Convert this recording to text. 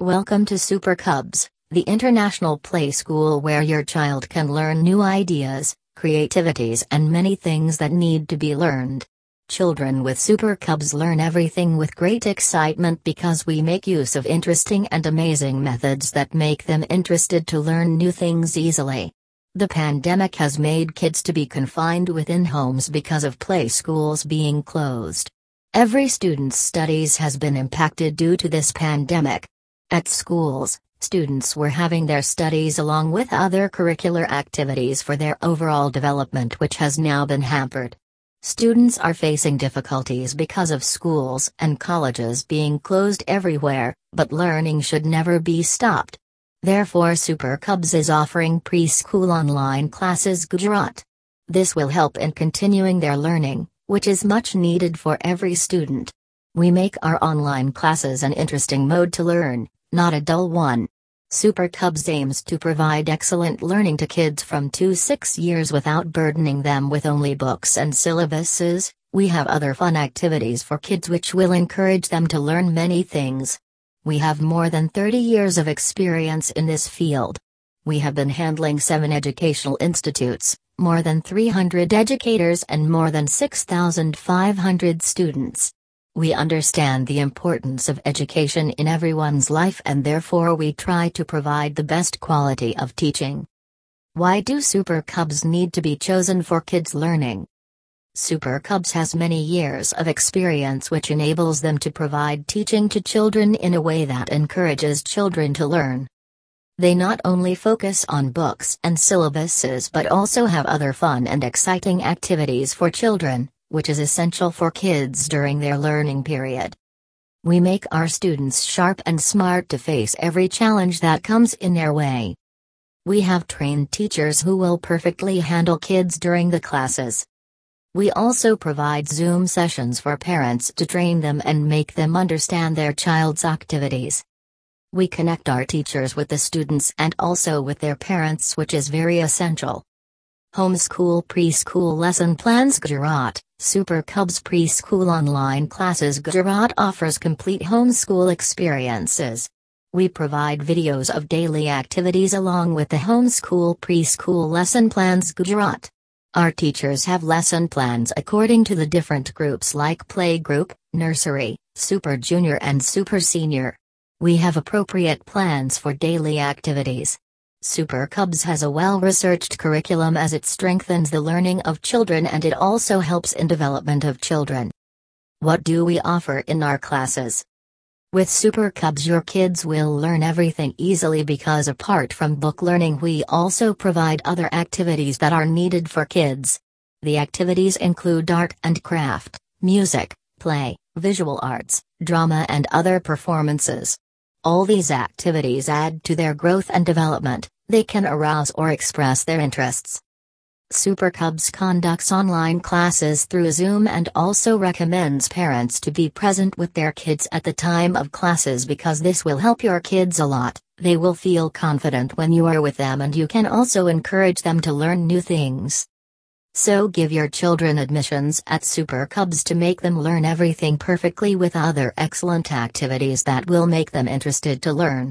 Welcome to Super Cubs, the international play school where your child can learn new ideas, creativities, and many things that need to be learned. Children with Super Cubs learn everything with great excitement because we make use of interesting and amazing methods that make them interested to learn new things easily. The pandemic has made kids to be confined within homes because of play schools being closed. Every student's studies has been impacted due to this pandemic. At schools, students were having their studies along with other curricular activities for their overall development which has now been hampered. Students are facing difficulties because of schools and colleges being closed everywhere, but learning should never be stopped. Therefore Super Cubs is offering preschool online classes Gujarat. This will help in continuing their learning, which is much needed for every student. We make our online classes an interesting mode to learn, not a dull one. Super Cubs aims to provide excellent learning to kids from 2 6 years without burdening them with only books and syllabuses. We have other fun activities for kids which will encourage them to learn many things. We have more than 30 years of experience in this field. We have been handling seven educational institutes, more than 300 educators and more than 6,500 students. We understand the importance of education in everyone's life and therefore we try to provide the best quality of teaching. Why do Super Cubs need to be chosen for kids learning? Super Cubs has many years of experience which enables them to provide teaching to children in a way that encourages children to learn. They not only focus on books and syllabuses but also have other fun and exciting activities for children, which is essential for kids during their learning period. We make our students sharp and smart to face every challenge that comes in their way. We have trained teachers who will perfectly handle kids during the classes. We also provide Zoom sessions for parents to train them and make them understand their child's activities. We connect our teachers with the students and also with their parents, which is very essential. Homeschool Preschool Lesson Plans Gujarat, Super Cubs Preschool Online Classes Gujarat offers complete homeschool experiences. We provide videos of daily activities along with the Homeschool Preschool Lesson Plans Gujarat. Our teachers have lesson plans according to the different groups like Playgroup, Nursery, Super Junior and Super Senior. We have appropriate plans for daily activities. Super Cubs has a well researched curriculum as it strengthens the learning of children and it also helps in development of children. What do we offer in our classes? With Super Cubs, your kids will learn everything easily because apart from book learning, we also provide other activities that are needed for kids. The activities include art and craft, music, play, visual arts, drama, and other performances. All these activities add to their growth and development, they can arouse or express their interests. Super Cubs conducts online classes through Zoom and also recommends parents to be present with their kids at the time of classes because this will help your kids a lot. They will feel confident when you are with them and you can also encourage them to learn new things. So give your children admissions at Super Cubs to make them learn everything perfectly with other excellent activities that will make them interested to learn.